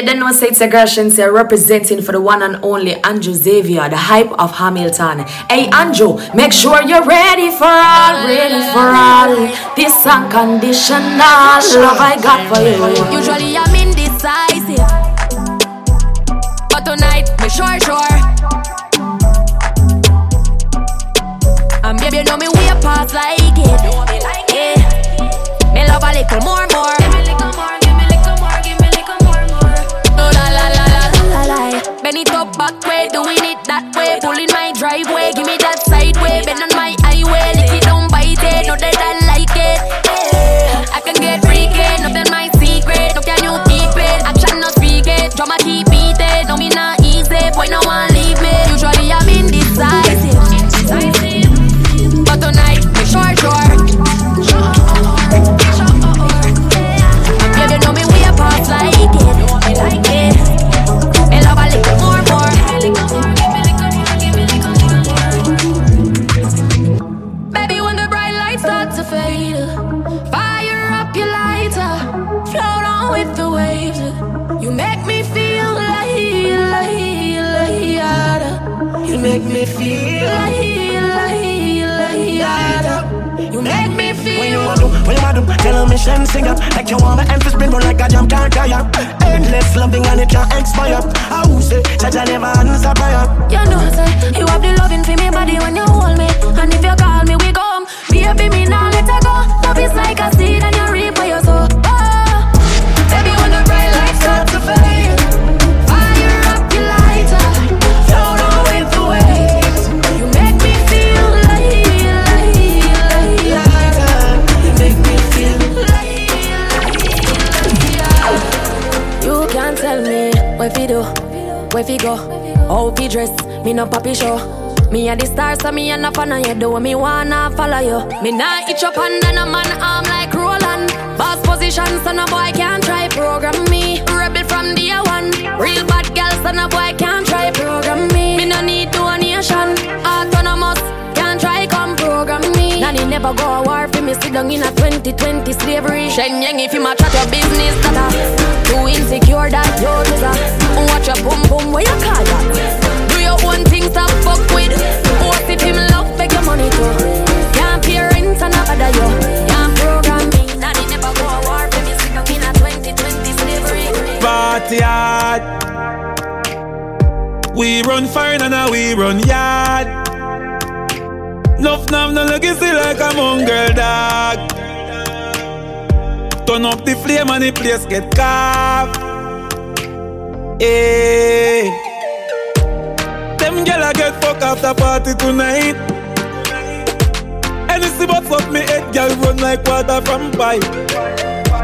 you don't know, say it's a girl representing for the one and only Andrew Xavier, the hype of Hamilton. Hey, Andrew, make sure you're ready for all, ready for all. This unconditional love I got for you. Usually I'm indecisive, but tonight, me sure, sure. And baby, you know me way past like tell sing up Like you want my emphasis spin run like a jam can't tire Endless loving and it can't expire. I will say, dress. Me no poppy show. Me a the star, so me a no fan of you. Do me wanna follow you. Me nah itch up under no man arm like Roland. Boss position, so no boy can't try program me. Rebel from day one. Real bad girl, so no boy can't try program me. Me no need donation. Autonomous, can't try come program me. Nanny never go a war for me. Sit down in a 2020 slavery. Shen Yang, if you ma chat your business, that too insecure that you is a. Watch your boom boom, where you call that? To fuck with. Him love your money pay rent and program me. Never go a war me. In a 2020 slavery. Party hard. We run fine and now we run yard. Nuff nam no legacy like a mongrel dog. Turn up the flame and the place get carved. Hey. Them gyal get fuck after party tonight. Anything but fuck me head, gyal run like water from pipe.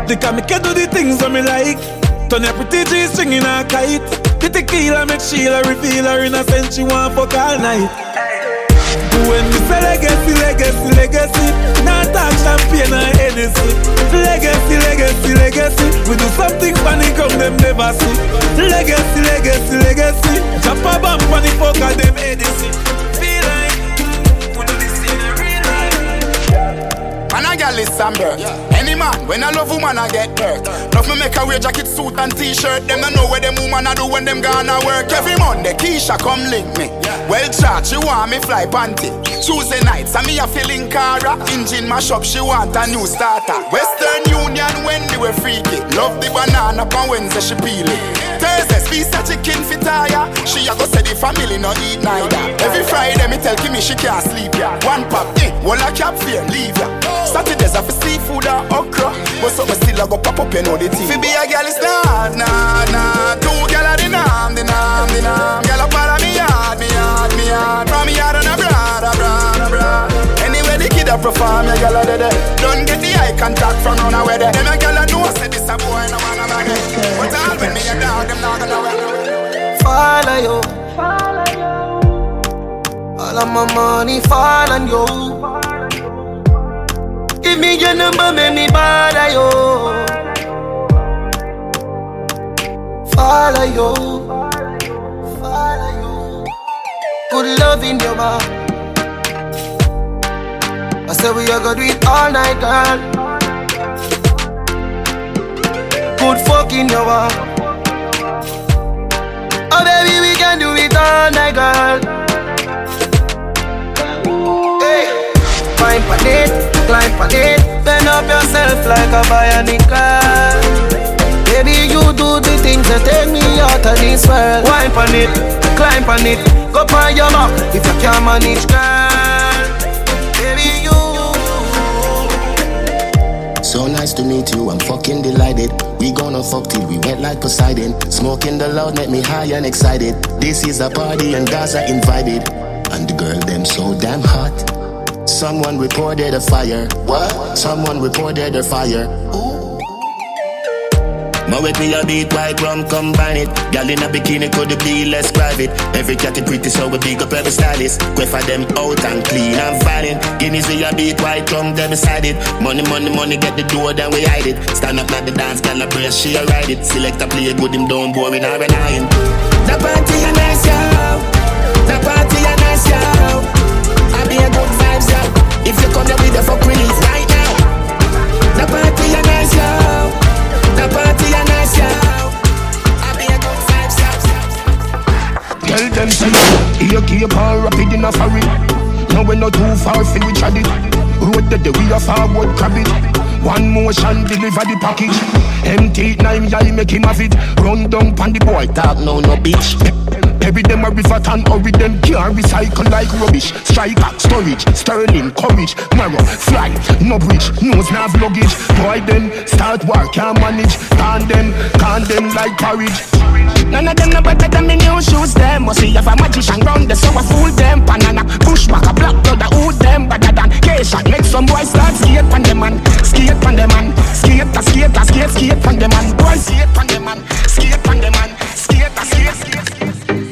They can make you do the things that me like. Turn your pretty G string in a kite. The tequila make Sheila reveal her innocent. She want fuck all night. When we say legacy, legacy, legacy, not talk champagne or Hennessy. Legacy, legacy, legacy. We do something funny, come them never see. Legacy, legacy, legacy. Chop a bomb funny fuck at them Hennessy. Feel like we do this in a real life. Man a when I love woman, I get hurt. Love me make her wear jacket, suit and t-shirt. Them don't know where them woman I do when them gonna work. Every Monday, Keisha come link me. Well charged, she want me fly panty. Tuesday nights, I me a feeling cara. Engine mash up, she want a new starter. Western Union, when they were freaky. Love the banana, pan Wednesday she peel it. Thursday, piece of chicken fit tire. She a go say the family no eat neither. Every Friday, me tell Kimmy she can't sleep ya. One pop, eh, one a cap fear, leave ya. Saturdays I for seafood and okra But something still I go pop up, you know the thing Fi be a girl is not, nah, nah Two girl a the nam, the nam, the nam Girl a part of me yard, me yard, me me yard Anyway the kid a perform, ya girl a de de Don't get the eye contact from run away there Them a girl a know say this a boy no man a bag it But all when me a dog, them not gonna win Follow you. All of my money fall on you. Give me your number, make me bother you. Follow you. Follow you. Good love in your back I said we are gonna do it all night, girl. Put fuck in your walk. Oh baby, we can do it all night, girl. Hey, climb on it, climb on it. Bend up yourself like a bionic girl. Baby, you do the things that take me out of this world. Climb on it, climb on it. Go on your mark if you can't manage, girl. To meet you, I'm fucking delighted. We gonna fuck till we wet like Poseidon. Smoking the loud make me high and excited. This is a party and Gaza invited. And the girl them so damn hot. Someone reported a fire. What? Someone reported a fire. My with me a beat white rum combine it. Girl in a bikini could be less private. Every cat pretty so we big up every stylist. Quay for them out and clean and violent. Guineas we a beat white rum them beside it. Money money money get the door then we hide it. Stand up like the dance girl a brace she a ride it. Select a play good him don't boring or relying. The party a nice yo. The party a nice yo. I be a good vibes yo. If you come here with the Now we not too far fi we chat it Road that the we a forward crab it. One motion deliver the package. Empty nine yai make him have it. Run down pan the boy. Talk no no bitch. Every them a river and hurry them can't recycle like rubbish. Striker, storage, sterling, courage. Marrow, fly, no bridge, nose nav luggage Boy them start work, can't manage. Can them, can them like porridge None of them no better than me new shoes them. Must see if a magician round the so I fool them. Banana, bushback, a black blood, a hood them? Better than K-shot, make some boys start skate pan them man. Skate pan them man. Skate, a skate, a skate, skate pan them man. Boy skate pan them man. Skate pan them man. Skate, a skate, skate, skate.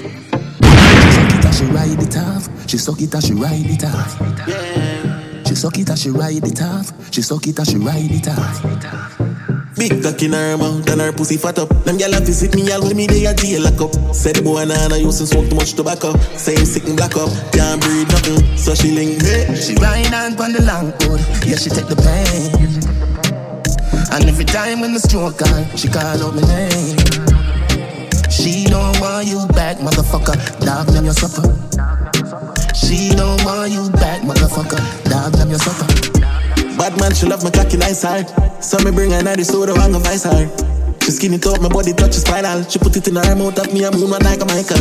She ride it off, she suck it as she ride it off. She suck it as she ride it off, she suck it as she ride it off. Big cock in her mouth and her pussy fat up. Them gyal visit me all with me they a jail lock up. Said the boy nah nah used to smoke too much tobacco. Him sick and black up, can't breathe nothing. So she link hey. She ride on pon the long board, yeah she take the pain. And every time when the stroke on, she call out my name. She don't want you back, motherfucker. Dog, them your supper. She don't want you back, motherfucker. Dog, them your supper. Bad man, she love my cocky nice hard. So me bring her night soda and a vice hard. She skin it up, my body touch spinal. She put it in her mouth, at me a moon one like a Michael.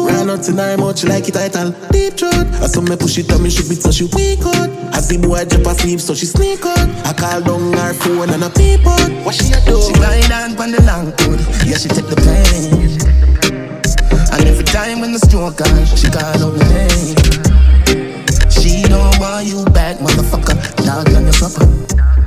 Ran out in her mouth, she like it title. Deep throat. I saw me push it on me, she beat so she weak out. As the boy jump asleep, so she sneak out. I call down her phone and a peep out. What she a do? She ride on pon the long board, yeah she take the pain. And every time when the stroke on, she call out my name. Want you back, motherfucker. Dog, them your supper.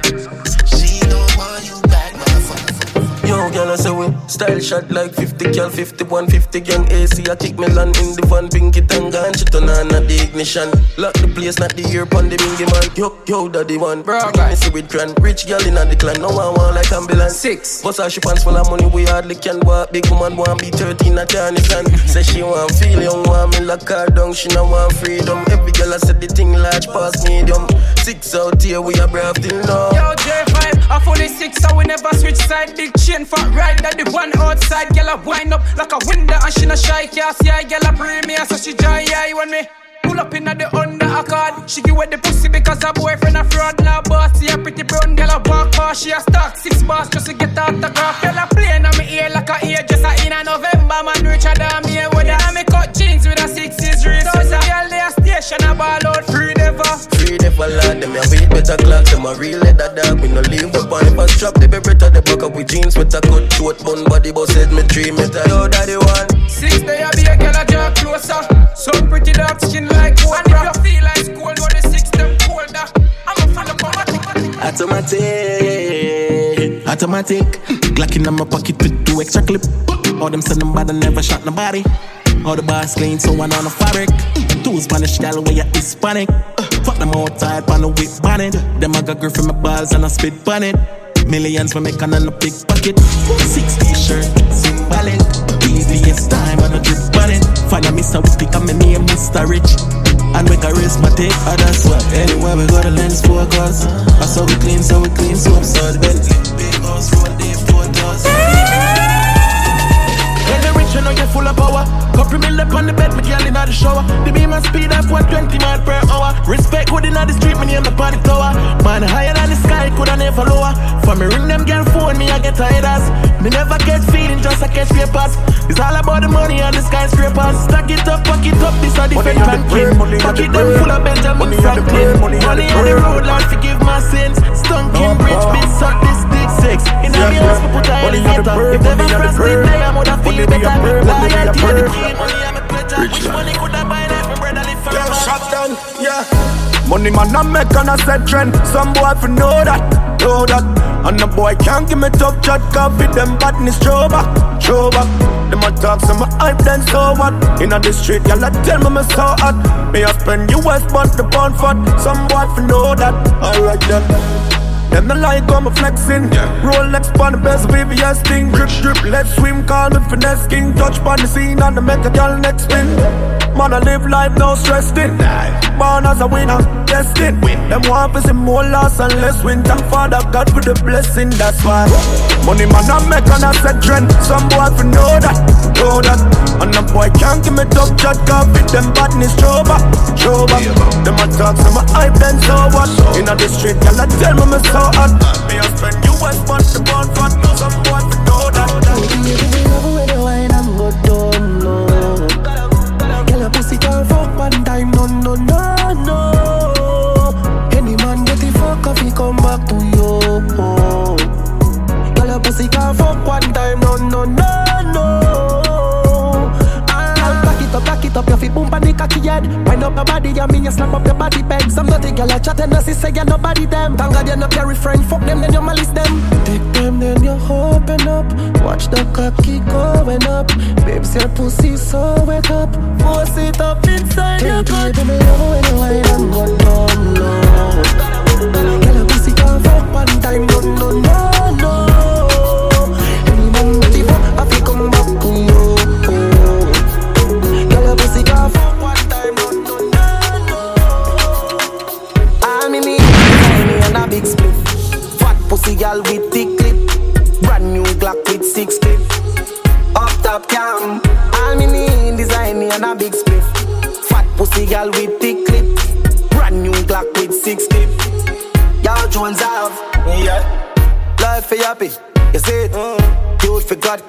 Girl, I say we style shot like 50 cal, 51, 50 gang AC. I kick me land in the van, pinky tanga, and she turn on at the ignition. Lock the place, not the ear pon the bingy man. Yo, yo, daddy one. Bro, me see with clan. Rich girl in the clan, no one want like ambulance. Six. Her she pants full of money, we hardly can walk. Big woman want be 13 at Jarnison. Say she want feel young, want me lock her down. She no want freedom. Every girl I said the thing large past medium. Six out here, we are brave till now. Yo, J5, I fully six, so we never switch side. Big chain for right, that the one outside. Girl, I wind up like a window, and she no shy. Can't see I girl, I premiere, so she joy, yeah, when me. Pull up in the under accord. She give away the pussy because her boyfriend a fraud. Now boss, see a pretty brown girl a walk past. She a stock six bars just to get autograph. Girl a playing on me ear like a ear just a in a November. Man richer than me with a me cut jeans with a six inch wrist. So the girl they a station a ball out free never. Free the fall out, them a beat better clock. Them a real leather dog, we no leave the pan. If I strap the beretta, the back up with jeans with a cut short bun body, but said me three meter. Yo, daddy one. Six day I be a girl a draw closer. Some pretty dark skin like one. If you feel like school, go the six them colder. I'm a fan of Automatic, automatic. Glock in my pocket with two extra clip. All them send them bad and never shot nobody. All the bars clean, so one on the fabric. Two Spanish gal way at Hispanic. Uh, fuck them outside, pan the whip bonnet. Them I got grip from my balls and I spit on it. Millions for making on a big pocket. Six t-shirt, symbolic. Easiest time on a drip on it. Find a Mr. Whippy, come my name Mr. Rich. And make a race my take, oh that's what. Anywhere we go, the lens focus. I saw we clean, so we clean, so I'm so the Bentley. Big house, roll deep, four know you're full of power. Free me lip on the bed, me girl inna the shower. The beam and speed of 120 mile per hour. Respect good inna the street, me name the party tower. Man higher than the sky, coulda never lower. For me ring them girl phone, me I get tired as. Me never get feeling, just I catch papers. It's all about the money and the skyscrapers. Stack it up, pack it up, this a different ranking. Pocket them full of Benjamin Franklin. Money on the road, Lord forgive my sins. Stunking bridge, bit suck this dick six. In the house, we put a elevator. If never press me, day I'm gonna feel better. Loyalty the key, money I'm a pleasure. Which money could I buy life? My brother live forever. shot down, yeah. Money man I make and I set trend. Some boy fi know that, know that. And the boy can't give me tough chat, fit them badness show back, show back. Them a talk, some a hype, then so what? Inna the street, y'all a tell me me so hot. Me a spend US, but the pound fat. Some boy fi know that, alright then. Them the like how me flexing. Rolex pon the best VVS thing. Drip drip, let's swim. Call me finesse king. Touch pon the scene and the make a girl next spin. Man, I live life no stressed in. Born as a winner, destined. Them want to see more loss and less win. Thank Father God for the blessing. That's why money man I make and I set trend. Some boy for know that, know that. And the boy can't give me tough chat. Cause fit them badness show back. Them a talk, some a hype, then so what? Inna the street, y'all a tell me me so hot. Me a spend US, but the bond fat. Some boy for know that. Up, back it up, your feet boom the cocky head. Wind up your body, I mean you slap up your body peg. Some dirty girl a chat and I say you nobody them. Thank God you no carry friend, fuck them then you malice them. Take them then you open up, watch the cocky going up. Babes your pussy so wet up, force it up inside your gut. Baby, me love when you wine and go down low. Girl, a pussy can't fuck one time, no, no, no,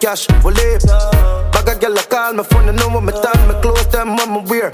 cash, live. Bag a girl a call me phone, they know what me done. Me clothes them me wear,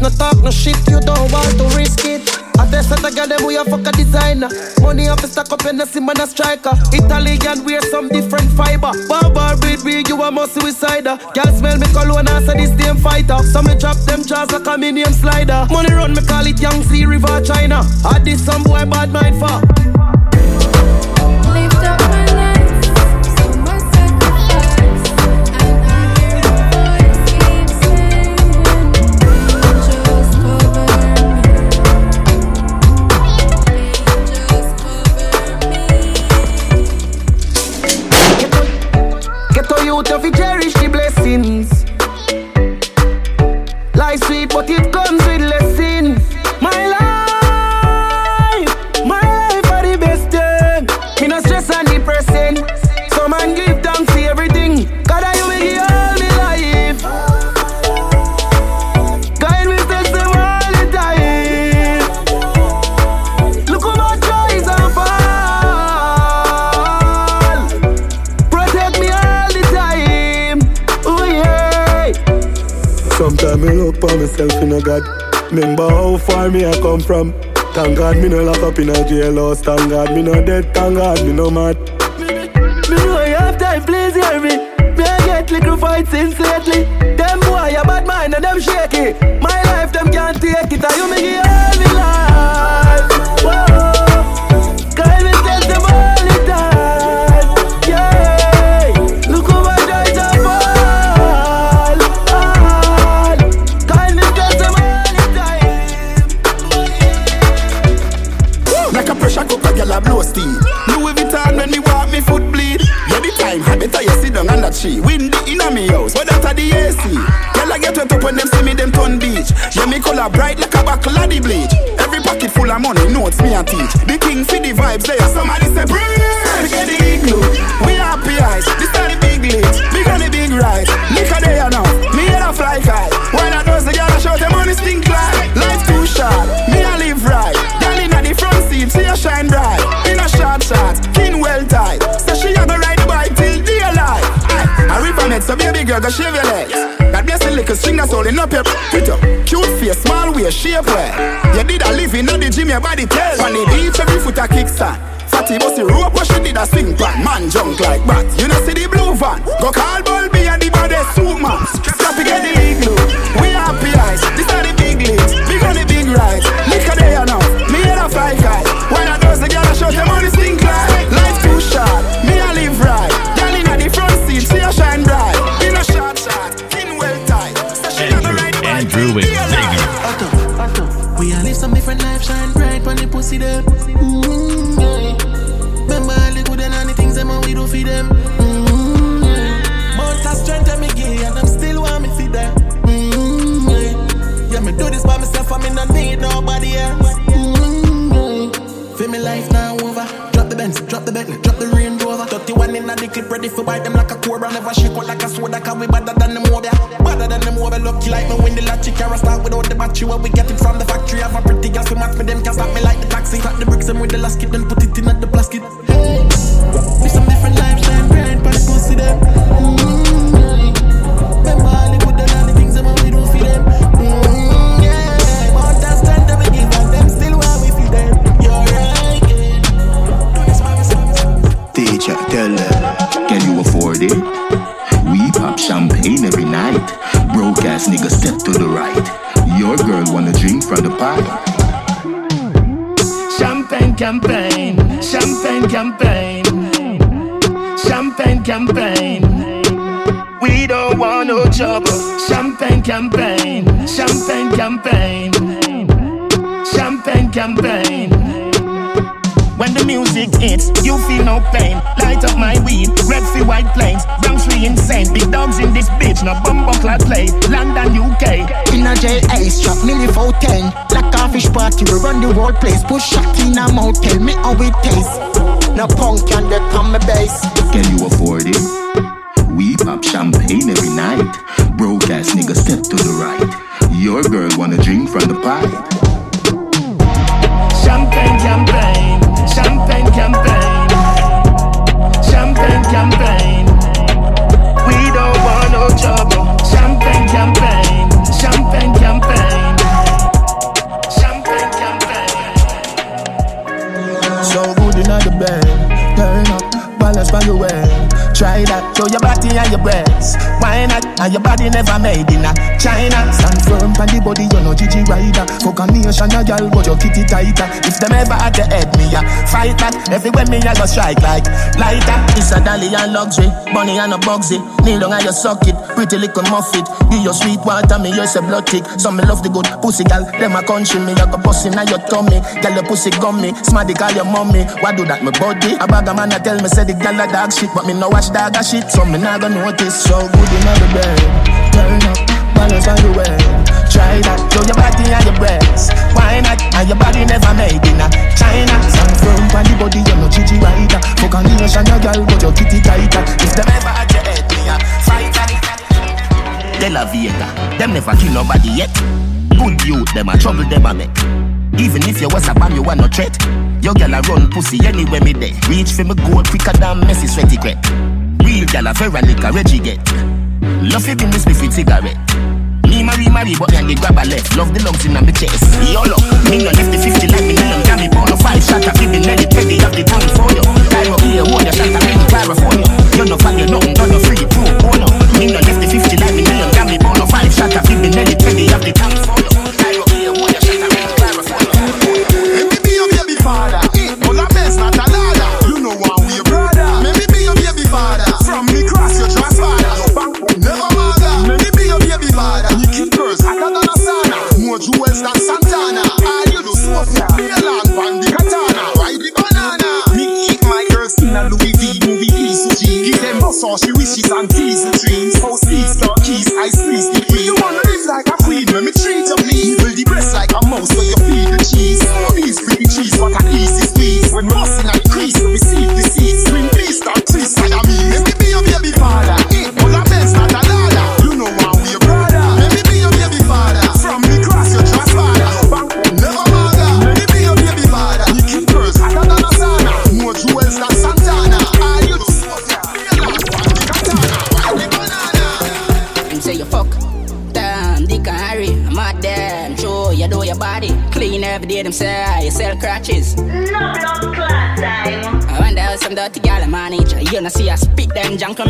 no talk, no shit, you don't want to risk it. I test that I got them, we a fuck a designer. Money off the stack up and the man a striker. Italian wear some different fiber. Barbar breed big, you a must suicider. Girl smell me cologne and say this damn fighter. So me drop them jaws like a minion slider. Money run, me call it Sea River China. I did some boy bad mind for. Remember how far me I come from. Thank God me no lock up in a jailhouse. Thank God me no dead. Thank God me no mad. Me know you have time, please hear me. Me I get little fights since lately. Them boy a bad mind and them shaky. My life them can't take it. I you me give waist. You did a living at the gym, your body tell. On the beach, every foot a kickstand. Fatty bossy rope, what she did a swing pan. Man junk like bat. You know see the blue van. Go call Bulby and the body suit man. The clip, ready for bite them like a cobra. Never shake out like a soda, cause we better than the mobile. Better than the mobile, lucky like me when the latchy carry start without the battery. Where we get it from the factory. Have a pretty girl to match me, them can't stop me like the taxi. Cut the bricks and with the last kit, then put it in at the plastic. Pipe. Champagne campaign, champagne campaign, champagne campaign. We don't want no trouble. Champagne campaign, champagne campaign, champagne campaign. When the music hits, you feel no pain. Light up my weed, red for white planes. Bronx we insane, big dogs in this bitch, no bumbo clad play. London, UK. In a jail ice trap, milli for ten. Like a fish party, we run the whole place. Push shot in a motel, me how it taste. No punk can they come my base. Can you afford it? We pop champagne every night. Broke ass nigga step to the right. Your girl wanna drink from the pipe. Champagne campaign, champagne campaign, champagne campaign. We don't want no trouble. Champagne campaign, champagne campaign, champagne campaign. So good in the bed. Turn up, balance by your way. Try that, show your body and your breasts. Why not? And your body never made in a China. Stand firm on the body, you know Gigi rider. Fuck a nation, a girl, but your kitty tighter. If them ever at the head, me a fight back. Everywhere me a go strike like lighter. It's a dolly and luxury, money and a bugsy. Kneel down and you suck it, pretty little muffet. Give your sweet water, me yours a blood tick. Some me love the good pussy, gal. Them a country, me a go bustin' on your tummy. Gal, your pussy gummy, smarty call your mommy. Why do that, my body? A bag of man a tell me say the gal a dog shit, but me no watch dog a shit, so me not gonna notice. So good in the bed, turn up, balance on the way. Try that, show your body and your breasts. Why not? And your body never made in a China. Stand firm on the body, you know Gigi rider. Fuck a nation, a girl, but your kitty tighter. If them ever at your head, me uh, a fight De La Vega, them never kill nobody yet. Good youth, them a trouble, them a make. Even if you was a bomb, you want no threat. Your gal a run pussy anywhere me there. Reach for me gold quicker than messy sweaty crep. Gal a Veronica Reggie get. Love you be me spliffy cigarette. Me my remarry, but me and the grab a left. Love the lungs in my chest. YOLO, me no left the 50 like me million. Got me born a five shot, I feel the Nelly Teddy up the town for you. Tyro here, one your shot, I make pyrophone you. You oh no you nothing, done no free, pro bono. Me no left the 50 like me million. Got me born a five shot, I feel the Nelly Teddy up the town for you.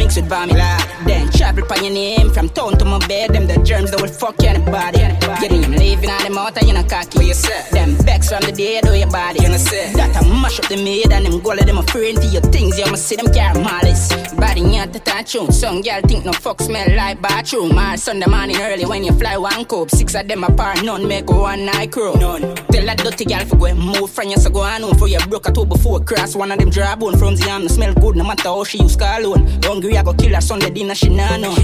Mix with formula. Then travel your name from town to my bed. Them the germs that will fuck you anybody. Getting them living on them out and you know cocky. You say them backs from the day do your body. You know say that I mash up the made and them goal of them a friend to your things. You must see them carry malice. Body not the touch tune. Some girl think no fuck smell like bathroom. Or Sunday morning early when you fly one cope. Six of them apart, none make one night crew. None. Tell that dirty girl for go move from you so go on home for you broke a toe before cross one of them dry bone from the arm. No smell good no matter how she use alone. Hungry I go kill her Sunday dinner she nah know.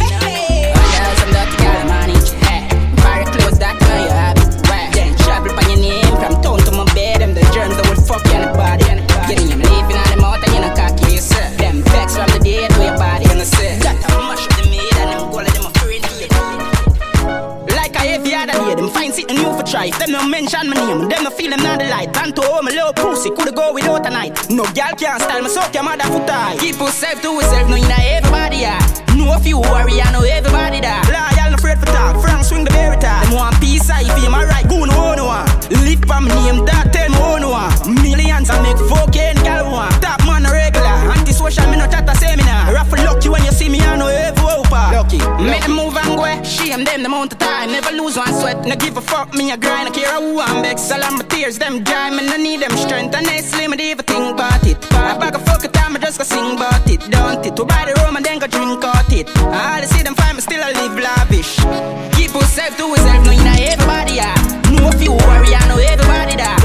You my bed. Them you you you. You you. No mention my name, them no feel them not the light. Tanto home, a little pussy, coulda go without a night. No gal can't style me, suck your mother foot tie. Keep yourself to yourself, no inna everybody yeah. Know if you worry, I know everybody that. Loyal, no afraid for talk. Frank swing the berry top. Them want peace, I feel my right. Go no no one. Live for me name, that tell me no one. Millions I make fucking gal one. Top man a regular, anti-social me no chat a seminar. Raffle lucky when you see me, I know every over. Ah. Lucky, make them move and go. Eh. Shame them the amount of time. Never lose one sweat. No give a fuck me a grind. I care who I'm back. Salam my tears, them dry. Me no need them strength. And they slim, me even think about it. I bag a fuck a time, I just go sing about it. Don't it? To buy the room and then go drink out it. All I see them find me still I live lavish. Keep yourself to yourself, no you know everybody yeah. If you worry, I know everybody that.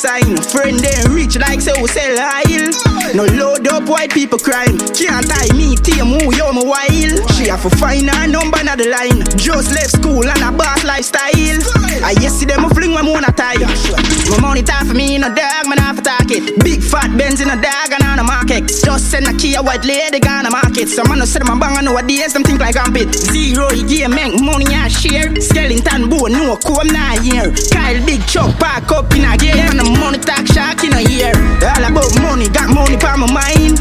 Sign. Friend them rich like we sell oil. No load up white people crime. Can't tie me, team who you my while. She have to find number na the line. Just left school and a boss lifestyle. I yes see them a fling when wanna tie. My money tie for me, no dog, man to talk it. Big fat Benz in a dog and on the market. Just send a key a white lady gonna market. Some man no them a bang nowadays, them think like I'm pit. Zero, he give make money and share. Skeleton bone, no comb nah here. Kyle big chop pack up in a gear. And the money talk shark in a year. All about money, got money pa my mind.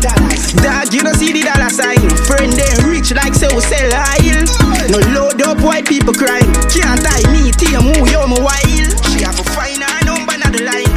Dog, you don't see the dollar sign. Friend them rich like we sell oil. No load up white people crime. Can't tie me, team who you my while. She have to find number na the line.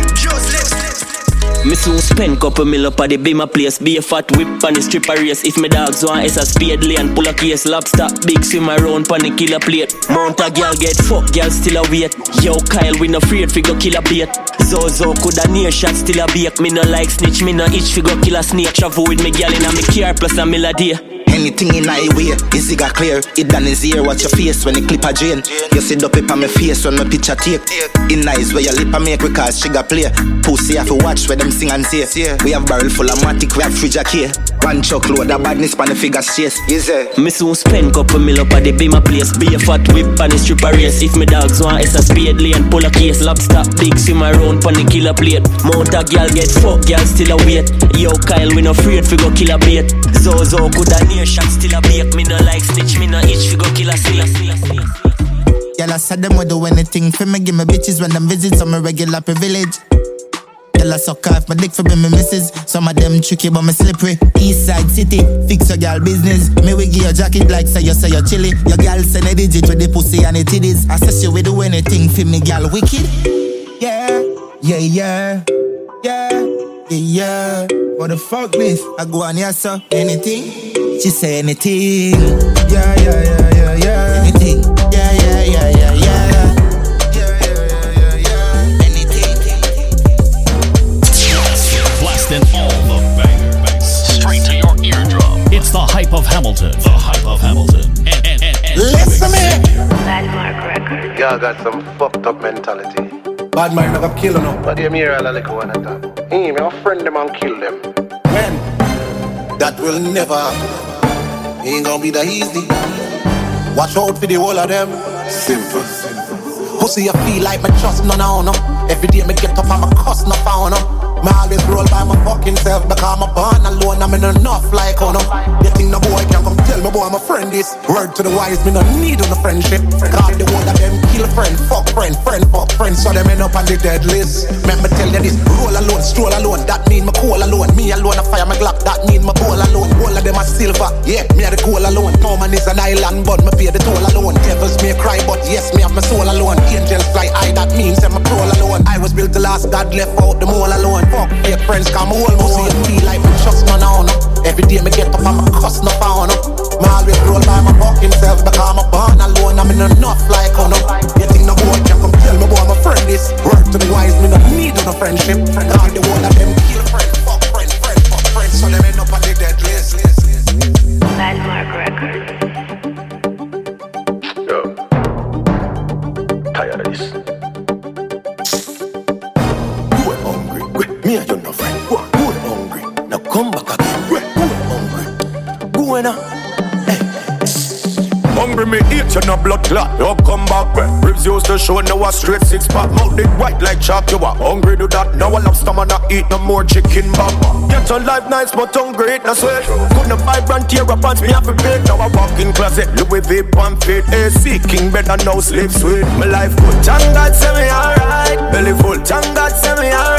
Me soon spend couple mil up at the Bima place. Be a fat whip on the stripper race. If me dogs want S a spade lane, pull a case lobster. Big swim around pan the killer plate. Mount a girl get fuck, girl still a wait. Yo Kyle, we no afraid fi go kill a bait. Zozo could a near shot still a bake. Me no like snitch, me no itch fi go kill a snake. Travel with me girl in a me car plus a melody. Anything in my way, is it got clear? It done his ear, watch your face when the clip a drain. You see the paper my face when my picture take. In eyes where your lip a make because she got play. Pussy have to watch where them sing and say. We have barrel full of matic, we have fridge a key. One chuck load of badness pan the figures chase. Is it? Me soon spend couple mil up at the Bima place. Be a fat whip on the stripper race. If me dogs want S a spade lane, pull a case lobster. Big swim around pan the killer plate. Mount a girl get fuck, girl still a wait. Yo Kyle, we no afraid fi go kill a bait. Zozo could a near shot still a bake. Me no like snitch, me no itch. We go kill a seal. Y'all I said them will do anything for me. Give me bitches when them visits on my regular privilege. Y'all I suck off my dick for be my missus. Some of them tricky but me slippery. East side city, fix your girl business. Me we give your jacket like say you say you chilly. Your girl send a digit with the pussy and the titties. I say she will do anything for me, girl wicked. Yeah, yeah, yeah, yeah, yeah. What the fuck this? I go on here so anything. She say anything. Yeah, yeah, yeah, yeah, yeah. Anything. Yeah, yeah, yeah, yeah, yeah. Blasting all the bangers straight to your eardrum. It's the hype of Hamilton. The hype of Hamilton. And, and, and, and Listen me. Landmark record. Girl got some fucked up mentality. Bad mind not kill no. But they hear all the little one at that. Hey, me a friend them and kill them. When? That will never happen. Ain't gonna be that easy. Watch out for the whole of them. Simple. Pussy, you feel like my trust none of no. Every day me get up, I'm a cuss no found no. Me always roll by my fucking self because I'm a born alone. I'm in enough like oh no. You think no boy can come tell me boy my friend is. Word to the wise, me no need on the friendship. Cause the one of them kill friend, fuck friend, friend fuck friend. So them end up on the dead list. Remember tell you this, roll alone, stroll alone. That mean me cool alone. Me alone, I fire my glock. That mean me cool alone. All of them are silver. Yeah, me are the cool alone. No man is an island, but me pay the toll alone. Devils may cry, but yes, me have my soul alone. Angels fly high, that means I'm a troll alone. I was built to last, God left out the mole alone. Fuck, fake friends come pussy and feel like me trust none on. Every day me get up, I'm a cuss no found no. Me always roll by my fucking self because I'm a born alone. I'm in enough like oh no. You think no boy can come tell me boy my friend is. Word to the wise, me no need no friendship. Cause the one of them kill friend, fuck friend, friend, fuck friend. So them end up on the dead list. Landmark record. You no blood clot. You come back, ribs used to show now a straight six pack. Mouth it white like chalk. You are hungry do that. Now I love stomach not eat no more chicken back. Get your life nice, but hungry it no sweat. Couldn't buy brand tear up pants, me have to pay. Now I walk in closet, Louis V pump fit. AC king better now sleep sweet. My life good, thank God say me alright. Belly full, thank God say me alright.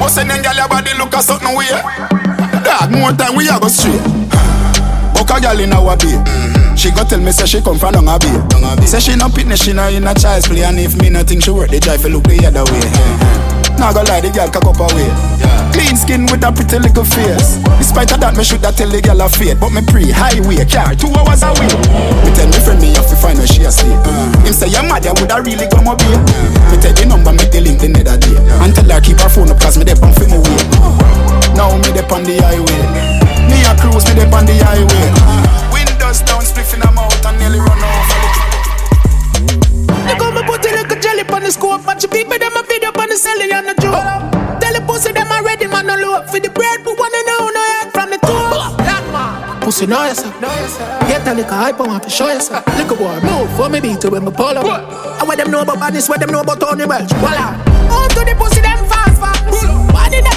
What's the name, girl? Your body look a something weird. Dog, more time we a go straight. Buck a girl in our bed. She go tell me say she come from down a bay. Say she no fitness, she no in a child's play, and if me no think she work, the drive look the other way. Now go lie, the girl cock up away. Clean skin with a pretty little face. Despite of that, me should have tell the girl a fate, but me pre highway car two hours away. Me tell me friend me have to find where she asleep. Him say your mother woulda really come up here. Me tell the number, me the link the nether day, and tell her keep her phone up 'cause me dey bump for me way. Now me dey on the highway. Me a cruise, me dey on the highway. Windows down, spliff in her mouth and nearly run over. Look how me put a little jelly on the scope And she beat me them a video on the celly and the joke Tell the pussy them already man no look For the bread. One in the on head from the top That man. Pussy know yourself Get a little hype on to show yourself Little boy move for me beat you when me pull up. And what them know about badness What them know about Tony Welch. Voila. On to the pussy them fast fast. One in the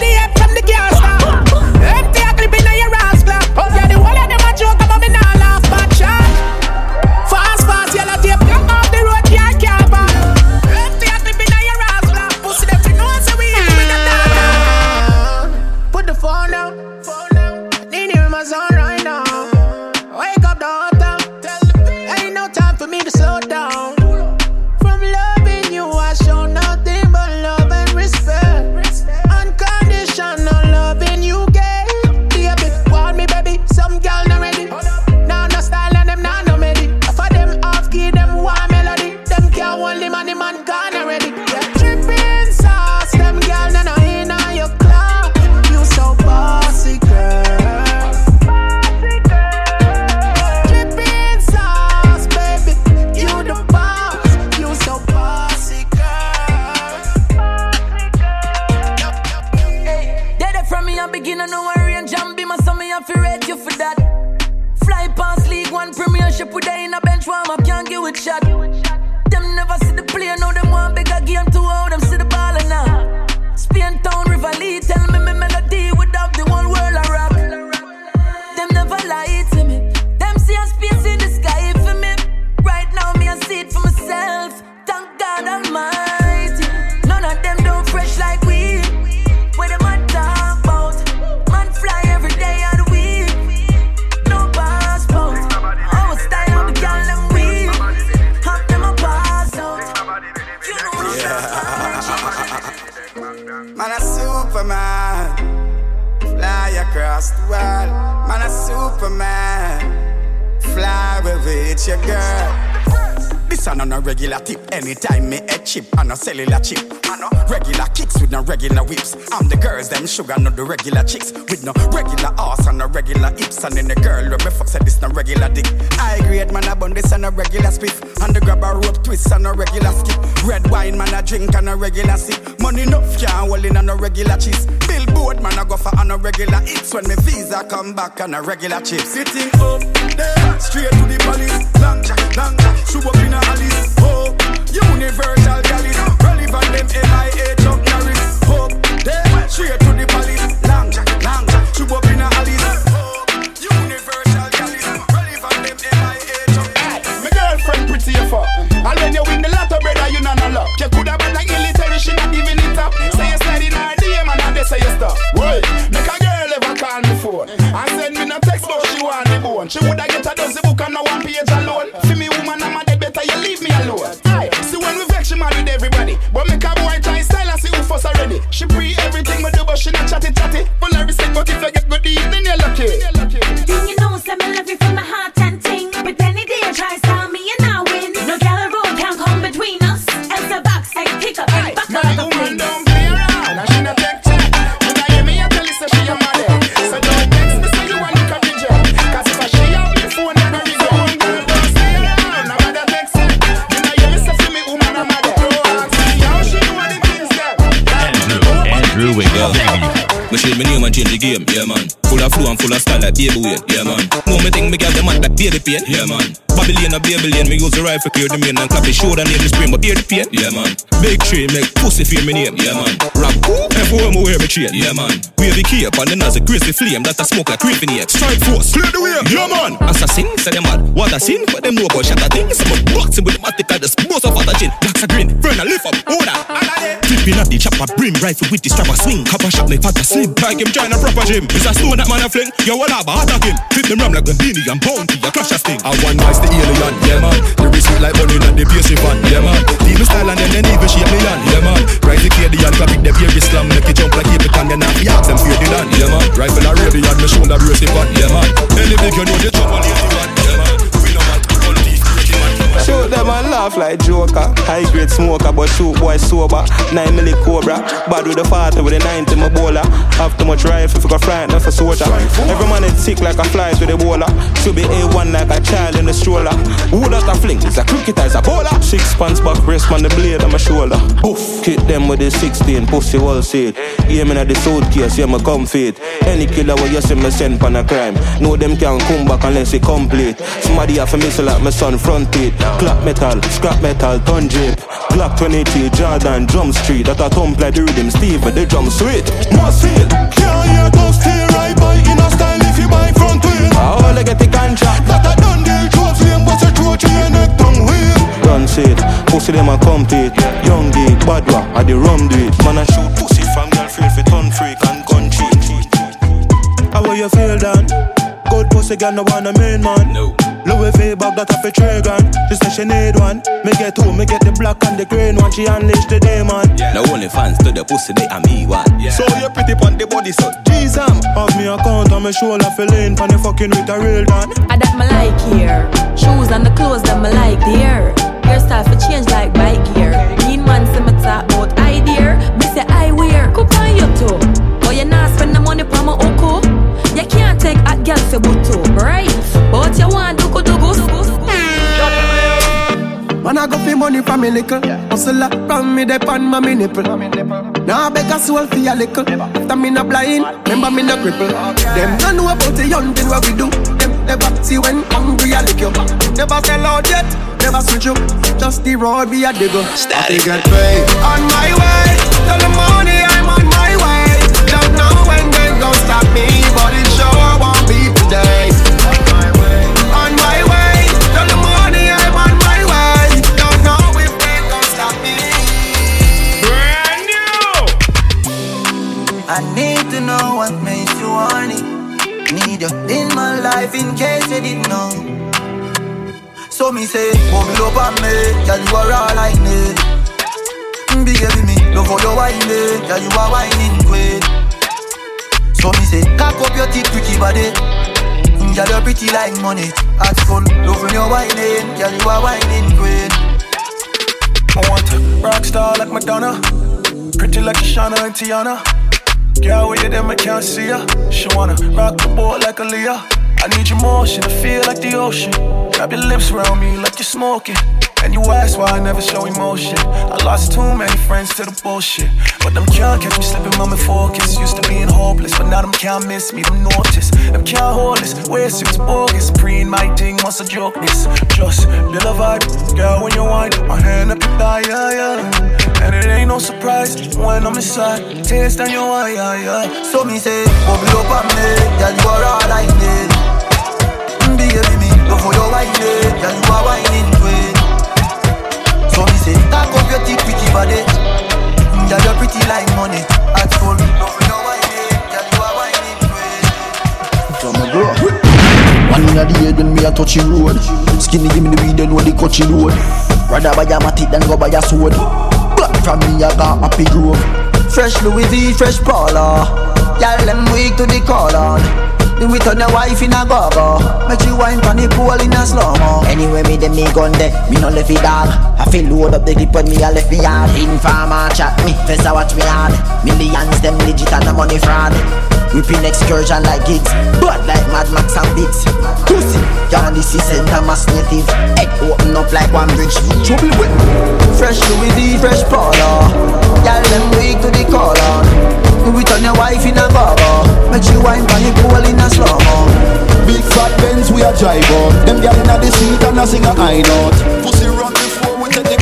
Fly across the world. Man a Superman, fly with your girl. This on a regular tip. Anytime me a chip on a cellular chip. I know regular kicks with no regular whips. I'm the girls, them sugar, not the regular chicks. With no regular ass and no regular hips. And then the girl where me fuck said this no regular dick. I grade man a bun this on a regular spliff. And the grab a rope twist and a regular skip. Red wine man a drink and a regular sip. Money enough can't hold in on a regular cheese. Billboard man a go for on a regular hits. When me visa come back on a regular chip. Sitting up there, straight to the police. Long, long, shoot up in a Alice. Oh, universal galley. Relevant them MIA Chuck Norris. Oh, there, straight to the police. Long, long, shoot up in a Alice. Oh, universal galley. Relevant them MIA Chuck My girlfriend pretty as fuck. And when you win the lotto, brother, you not no luck. You coulda been like military, she not giving it up. Say you slide in her DM and they say you stop. Wait, make a girl ever call me phone and send me no text, but she want the bone. She woulda get baby weight, yeah man. More me think me get the man like baby pain, yeah man. Babylon a Babylon, me use the rifle clear the main and clap the shoulder near the spring, but hear the pain, yeah man. Big tree make pussy feel me name, yeah man. Rap cool, everywhere me wear me chain, yeah man. The cape and then as a crazy flame that a smoke like creeping here. Strike force, clear the way, yeah man. Assassin, say them mad, what a sin, but them know about shatter things. I'm a boxing with the matic and the boss of the chin. Blacks a grin, friend a lift up, order. Flipping up the chopper, brim rifle with the strap a swing. Copper shot make father slim, like him join a proper gym. It's a stone that man a fling, yo what up, attack him. Flip them ram like Gandini and bounty, a clash a sting. I one nice the alien, yeah man. The receipt like bunny and the bass fan, yeah man. Leave style and then then even shape me on, yeah man. Rise the Cadian, copy the beer slam, make it jump like Cape Town, then I ask them fear the land, yeah man. Rifle a radiant, me shoulder brace it on, yeah man. Any big you know the trouble, yeah man, yeah man. We know man, all these Shoot them and laugh like Joker. High grade smoker, but shoot boy sober. 9 milli cobra. Bad with the 40 with the 90 my bowler. Have too much rifle if you got frightened for soldier. Every man is sick like a fly with a bowler. Should be A1 like a child in the stroller. Who that a fling? It's a cricketer, it's a bowler. Six pants back, rest on the blade on my shoulder. Oof. Hit them with the 16, pussy well seat. Aiming at the suitcase, yeah, me come fit. Any killer where you see me send on a crime. No, them can't come back unless it complete. Somebody have a missile like my son front teeth. Clap metal, scrap metal, ton drip. Glock 23, Jordan, drum street. That a thump like the rhythm, Steve with the drum sweet. Must feel. Can't hear those stay right by in a style if you buy front wheel. I only get the contract. That a done deal, throat flame, bust a throat your neck, tongue wheel. Run sit, pussy them a compete. Young geek, bad one, I the rum do it. Man, I shoot pussy from girl feel for ton freak and gun cheat. How will you feel then? Good pussy girl, no want a main man. No. Louis V bag that off a tray gun. She say she need one. Me get two, me get the black and the green one. She unleash the demon. Now only fans to the pussy, they and me one. So you pretty pon the body, so G's am. Um. Have me account on my shoulder, feeling pon the fucking with a real done. I that me like here. Shoes and the clothes that me like there. Hairstyle for change like bike gear. Mean man say me talk about idea. Me say I wear. Cook on you too. But you not spend the money for my uku. You can't take a girl for butu, right? But you want dugu dugu. Man, I go for money from me little. Hustle up from me, they pan my nipple. Now I beg a soul for a little. After me not blind, remember me not cripple. Them don't know about the young thing what we do. Them never see when hungry I lick you. Never sell out yet, never switch up. Just the road be a digger. Static. I get paid on my way. Tell the money I'm on my way. Don't know when they gon' stop me, but it me say, bubble up on me, girl you are all I need. Mm, Baby me, love how you whining, girl you are whining queen. So me say, cock up your teeth, pretty body. Mm, girl you're pretty like money. At school, love when you whining, girl you are whining queen. I want a rock star like Madonna, pretty like Shana and Tiana. Girl, with you them I can't see her. She wanna rock the boat like Aaliyah. I need your motion to feel like the ocean. Grab your lips around me like you're smoking. And you ask why I never show emotion. I lost too many friends to the bullshit. But them can't catch me slipping, mom and focus. Used to being hopeless, but now them can't miss me, them notice. Them can't hold this, wear suits bogus. Pre in my thing, wants a joke this. Just build a vibe, girl, when you whine, my hand up your thigh, yeah, yeah. And it ain't no surprise when I'm inside. Taste on your eye, yeah, yeah. So me say, bubble up on me, girl you are all I need. Baby me, love how you whining, girl you are whining queen. So me say, cock up your teeth, pretty body. Girl you're pretty like money. At school, love how you whining, girl you are whining queen. From a bro. One in the head when me a touch the road. Skinny give me the weed, then when the coachy road. Rather buy a matic than go buy a sword. Black from me, I got happy grove. Fresh Louis V, fresh Paula. Y'all them weak to the call on. Do it on your wife in a go-go Make you wine pon the pool in a slow-mo Anyway, me dem me gun there, me no left it dog. I feel load up the clip when me a left me yard. Informer chat me, first I watch me hard. Millions them legit and the money fraud. Whipping excursion like gigs, blood like Mad Max and Biggs. Pussy, y'all this is St. Thomas native. Head open up like one bridge. Trouble with Fresh Louis V, fresh Paula Y'all them weak to the call on Do it on your wife in a go-go Make you wine pon the pool in a slow-mo Big fat Benz we a drive up. Them gyal inna the seat and a sing a high note. Pussy run before we take the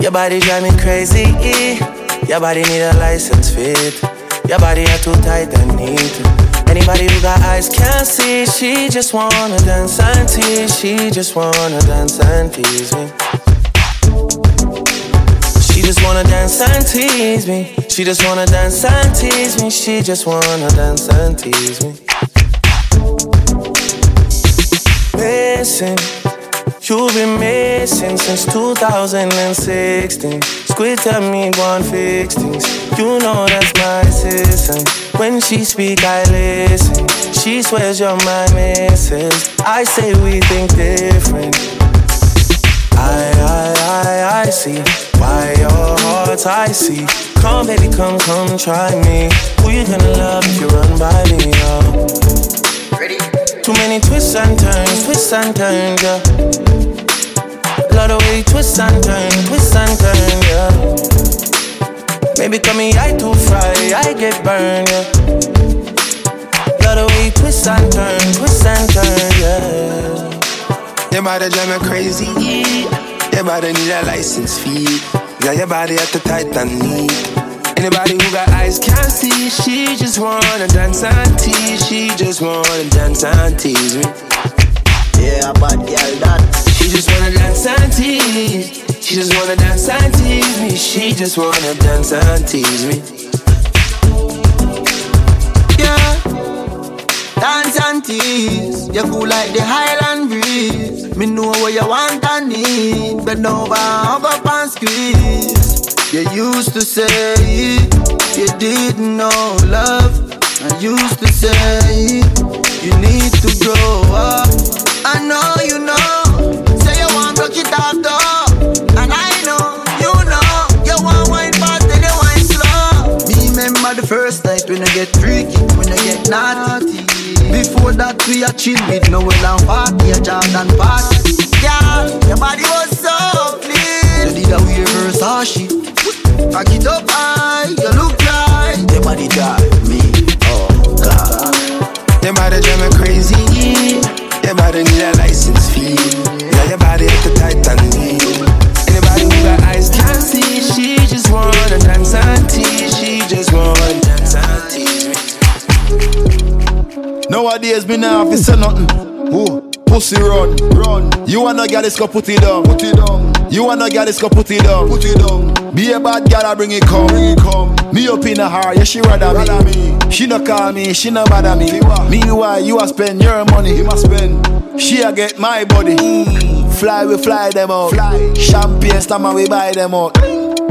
Your body drive me crazy. Your body need a license fit. Your body are too tight and neat. Anybody who got eyes can't see. She just wanna dance and tease. She just wanna dance and tease me. She just wanna dance and tease me. She just wanna dance and tease me. She just wanna dance and tease me. Missing, you've been missing since 2016. Squid tell me one fix things. You know that's my assistant. When she speak, I listen. She swears you're my missus. I say we think different. Your heart's. Come, baby, come, come, try me. Who you gonna love if you run by me? Oh. Too many twists and turns, twists and turns, yeah. Lot of way you twist and turn, twist and turn, yeah. Maybe call me I too fry, I get burned, yeah. Love the way you twist and turn, twist and turn, yeah. Your body drive me crazy. Your body need a license fee. Yeah, your body at the tight and neat. Anybody who got eyes can't see. She just wanna dance and tease. She just wanna dance and tease me. Yeah, bad girl that. She just wanna dance and tease. She just wanna dance and tease me. She just wanna dance and tease me. Dance and tease. You cool like the Highland breeze. Me know what you want and need Bend over, hug up and squeeze. You used to say You didn't know love. I used to say You need to grow up. I know you know. Say you want broke it off though. And I know, you know You want wine fast and you wine slow. Me remember the first night when I get freaky When I get naughty Before that we a chill with Noel and party A Jordan party Girl, your body was so clean. Did a wear Versace. Back it up Nowadays, me now have to say nothing. Who? Pussy run, run. You wanna get this, go put it down, put it down. You wanna get this, go put it down, put it down. Be a bad girl, I bring it come, bring it come. Me up in the heart, yeah she rather me. rather me. She no call me, she no bother me. Meanwhile, you a spend your money, you must spend. She a get my body. Mm. Fly, we fly them out. Fly. Champagne, stammer, we buy them out.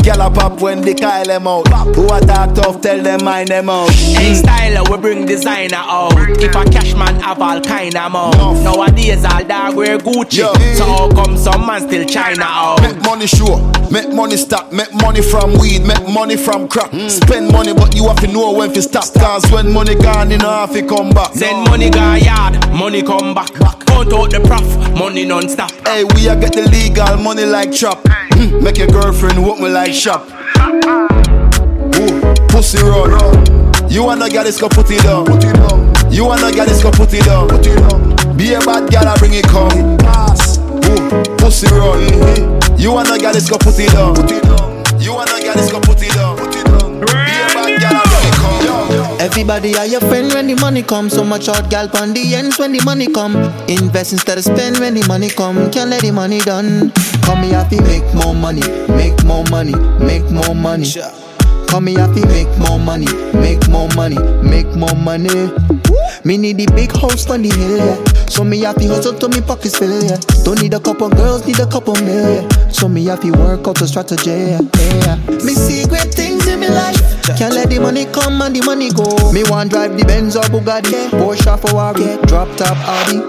Gyal a pop when they call them out. Who a talk tough, tell them mind them out. Hey styler, we bring designer out. If a cash man have all kind of mouth. Nowadays all dog wear Gucci. So how come some man still China out? Make money sure, make money stop, make money from weed, make money from crack. Hmm. Spend money, but you have to know when to stop. Cause when money gone, you know have to come back. Send money go yard, money come back. Count out the prof, money non-stop. Hey, we a get the legal money like chop. Mm, Make your girlfriend walk me like shop. Ooh, pussy roll. You wanna get this, go put it down. You wanna get this, go put it down. Be a bad girl, I bring it come. Ooh, pussy roll. You wanna get this, go put it down. You wanna get this, go Everybody are your friend when the money come. So much hot gal on the ends when the money come. Invest instead of spend when the money come. Can't let the money done. Come here happy, make more money, make more money, make more money. Come here happy, make more money, make more money, make more money. Me need the big house on the hill, yeah. So me happy hustle to me pockets fill, yeah. Don't need a couple girls, need a couple million. So me happy work out a strategy, yeah. yeah. Me see great things in me life. Can't let the money come and the money go. Me want drive the Benz or Bugatti, Porsche for Ferrari, drop top Audi.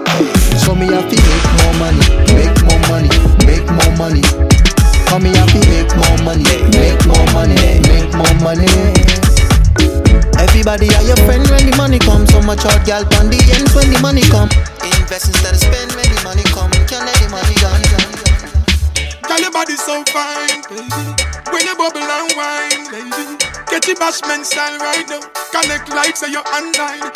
So me happy make more money, make more money, make more money. Come me happy make more money, make more money, make more money. Everybody are your friend when the money come. So much hot gal on the ends when the money come. Invest instead of spend when the money come. Can't let the money gone. Girl, your body so fine, baby. When you bubble and wine, baby. Get your bashment style right now. Connect like say you're online.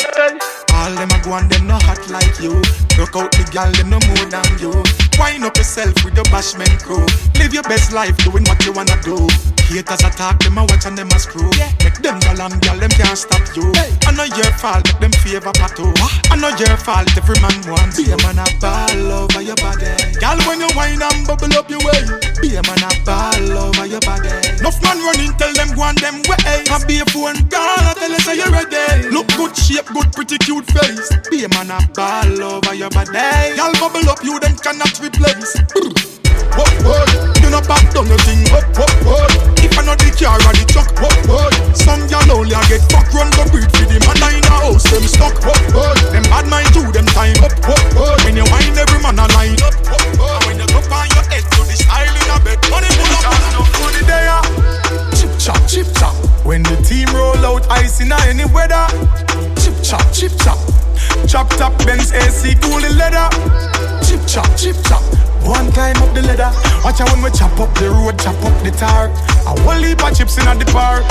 All them a go and them no hot like you. Look out the gal, them no more than you. Wind up yourself with your bashment crew. Live your best life doing what you wanna do. Haters attack them a watch and them a screw. Make them gal and gal, them can't stop you. I know your fault, make them favor pato. I know your fault, every man wants. Be a man a ball over your body. Gal, when you wine and bubble up your way. Be a man a ball over your body. Enough man running, tell them go on them way. I be a phone girl, I tell you say you ready. Look good shape, good pretty cute face. Be a man a ball over your body. Gal, bubble up, you them cannot replace. What, what? You know back down your thing, what, what, what? If I know the car or the truck, what, what? Some gal only a get fuck run go breathe for the man in a house, them stuck, what, AC cool the leather. Chip chop, chip chop. One climb up the ladder. Watch out when we chop up the road, chop up the tar. A whole heap of chips in the bar.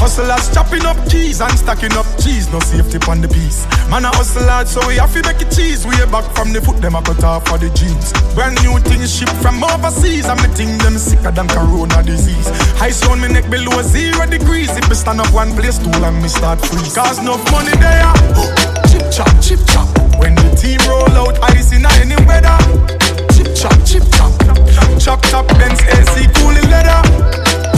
Hustlers chopping up keys and stacking up cheese. No safety on the piece. Man a hustle hard, so we have to make it cheese. Way back from the foot, them a cut off for the jeans. Brand new things shipped from overseas. And me think them sicker than corona disease. Ice on me neck below zero degrees. If me stand up one place, too long me start freeze. Cause no money there. Chip chop, chip chop. Team roll out, ice in any weather. Chip chop, chip chop. Chop top Benz AC cool in leather.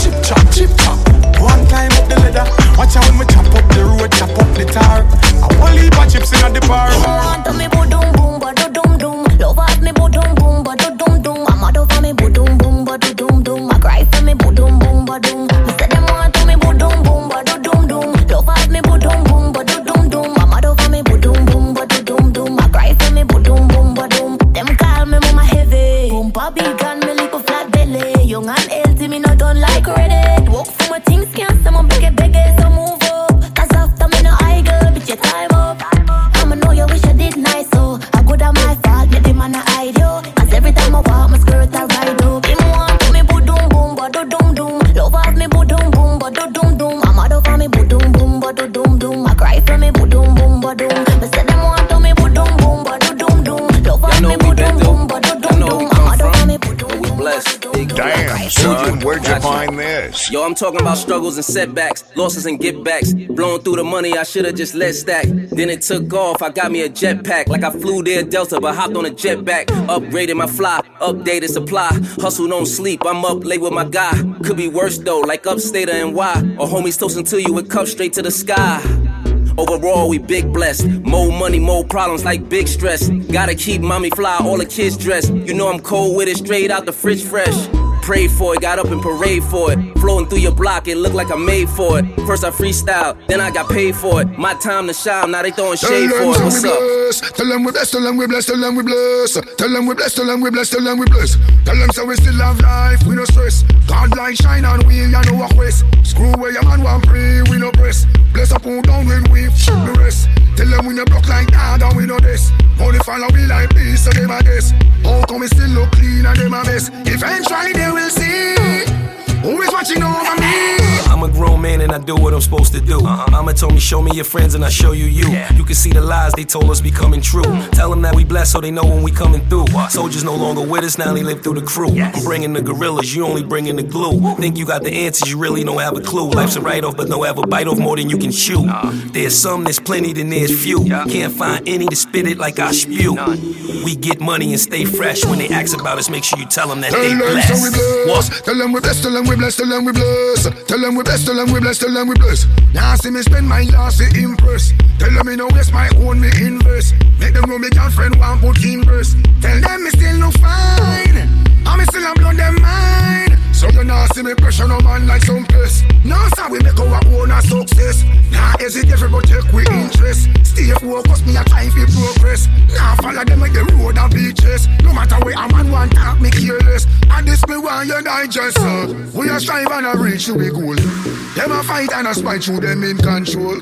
Chip chop, chip chop. One climb up the ladder. Watch out when we chop up the road, chop up the tar. A whole heap of chips in the bar. Want me boom boom, but do dum dum. Love at me boom boom, but do dum dum. I'm mad over me boom boom, but do dum dum. I cry for me boom boom, but dum. Talking about struggles and setbacks, losses and get backs. Blowing through the money I should've just let stack. Then it took off, I got me a jetpack. Like I flew there Delta, but hopped on a jetpack. Upgraded my fly, updated supply. Hustle, don't sleep, I'm up late with my guy. Could be worse though, like upstate and why. Or homies toasting to you with cups straight to the sky. Overall, we big blessed. More money, more problems like big stress. Gotta keep mommy fly, all the kids dressed. You know I'm cold with it, straight out the fridge fresh prayed for it, got up and parade for it. Flowing through your block, it looked like I made for it. First I freestyle, then I got paid for it. My time to shine, now they throwing shade for it. What's up? Tell them we bless, tell them we bless, tell them we bless. Tell them we bless, tell them we bless, tell them we bless. Tell them so we still have life, we no stress. God like shine on we, you know what quest. Screw where your man want free, we no press. Bless up, pull down when we the rest. Tell them we no block like that, and we know this. Only follow we like peace, so they my guess. How come we still look clean and they my best? If I ain't try, they will see. Who is watching over me? I'm a grown man and I do what I'm supposed to do. Uh-huh. Mama told me, show me your friends and I show you you. Yeah. You can see the lies they told us be coming true. Tell them that we blessed so they know when we coming through. What? Soldiers no longer with us, now they live through the crew. Yes. I'm bringing the gorillas, you only bringing the glue. Think you got the answers, you really don't have a clue. Life's a write off, but no ever bite off more than you can chew. Nah. There's some, there's plenty, then there's few. Yeah. Can't find any to spit it like I spew. None. We get money and stay fresh. When they ask about us, make sure you tell them that tell they blessed. So we bless. Tell them we blessed, tell them we blessed, tell them we bless. Tell them we bless, tell them we bless, tell them we bless. Now see me spend my last impress. Tell them me no waste my own, me invest. Make them know me girlfriend want put in verse. Tell them me still no fine. I'm still a blow them mind. So you not see me pressure no man like some piss. No, sir, we make our own a success. Now hesitate but take we interest. Stay focused, me a time for progress. Now follow them like the road and beaches. No matter where a man want talk, me careless. And this me want you digest, sir. We are strive and a reach to be goal. Them a fight and a spite through them in control.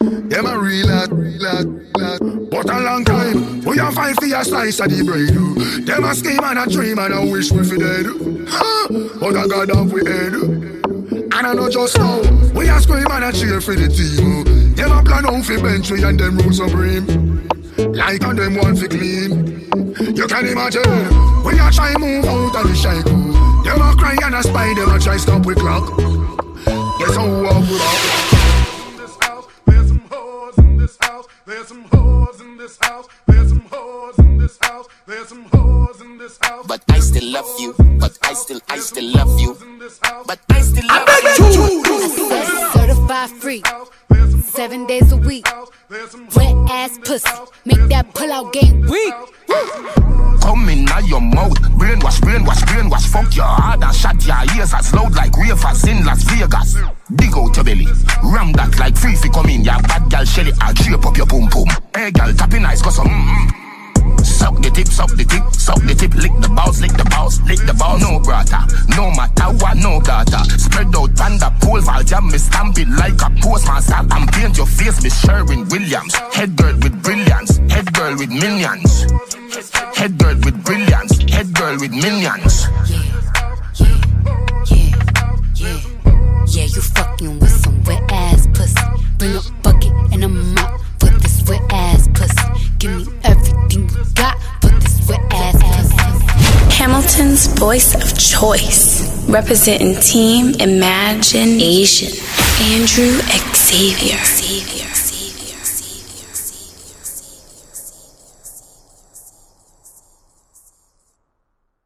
Them a real lad, lad, lad. But a long time, we a fight for a slice of the bread. Them a scheme and a dream and a wish we fi dead. Huh? But I got off we head. And I know just now, we a scream and a cheer for the team. Them a plan out fi bench we and them rules supreme. Like on them want fi clean. You can imagine, we a try move out of the shackle. Them a cry and a spy, them a try stop we clock. Yes, how we walk There's some hoes in this house. There's some hoes in this house. There's some hoes in this house. But I still love you. But I still, I still love you. But I still love you. Certified free. Seven days a week. Ass pussy. Make that pull out game weak. Come in now your mouth. Brainwash, brainwash, brainwash. Fuck your heart and shut your ears as loud like ravers in Las Vegas. Dig out your belly. Ram that like free fi come in. Ya bad gal shelly. I'll drape up your boom boom. Hey gal, tapping nice cause some mm-mm. Suck the tip, suck the tip, suck the tip, lick the balls, lick the balls, lick the balls. No brother, no matter what, no data. Spread out panda pole vault, yeah, me stamp it like a postman salt and paint your face with Sherwin Williams. Head girl with brilliance, head girl with millions. Head girl with brilliance, head girl with millions. Yeah, you fucking with some wet ass pussy. Bring a bucket and a mop for this wet ass pussy. Give me Hamilton's voice of choice, representing Team Imagination. Andrew Xavier. Xavier.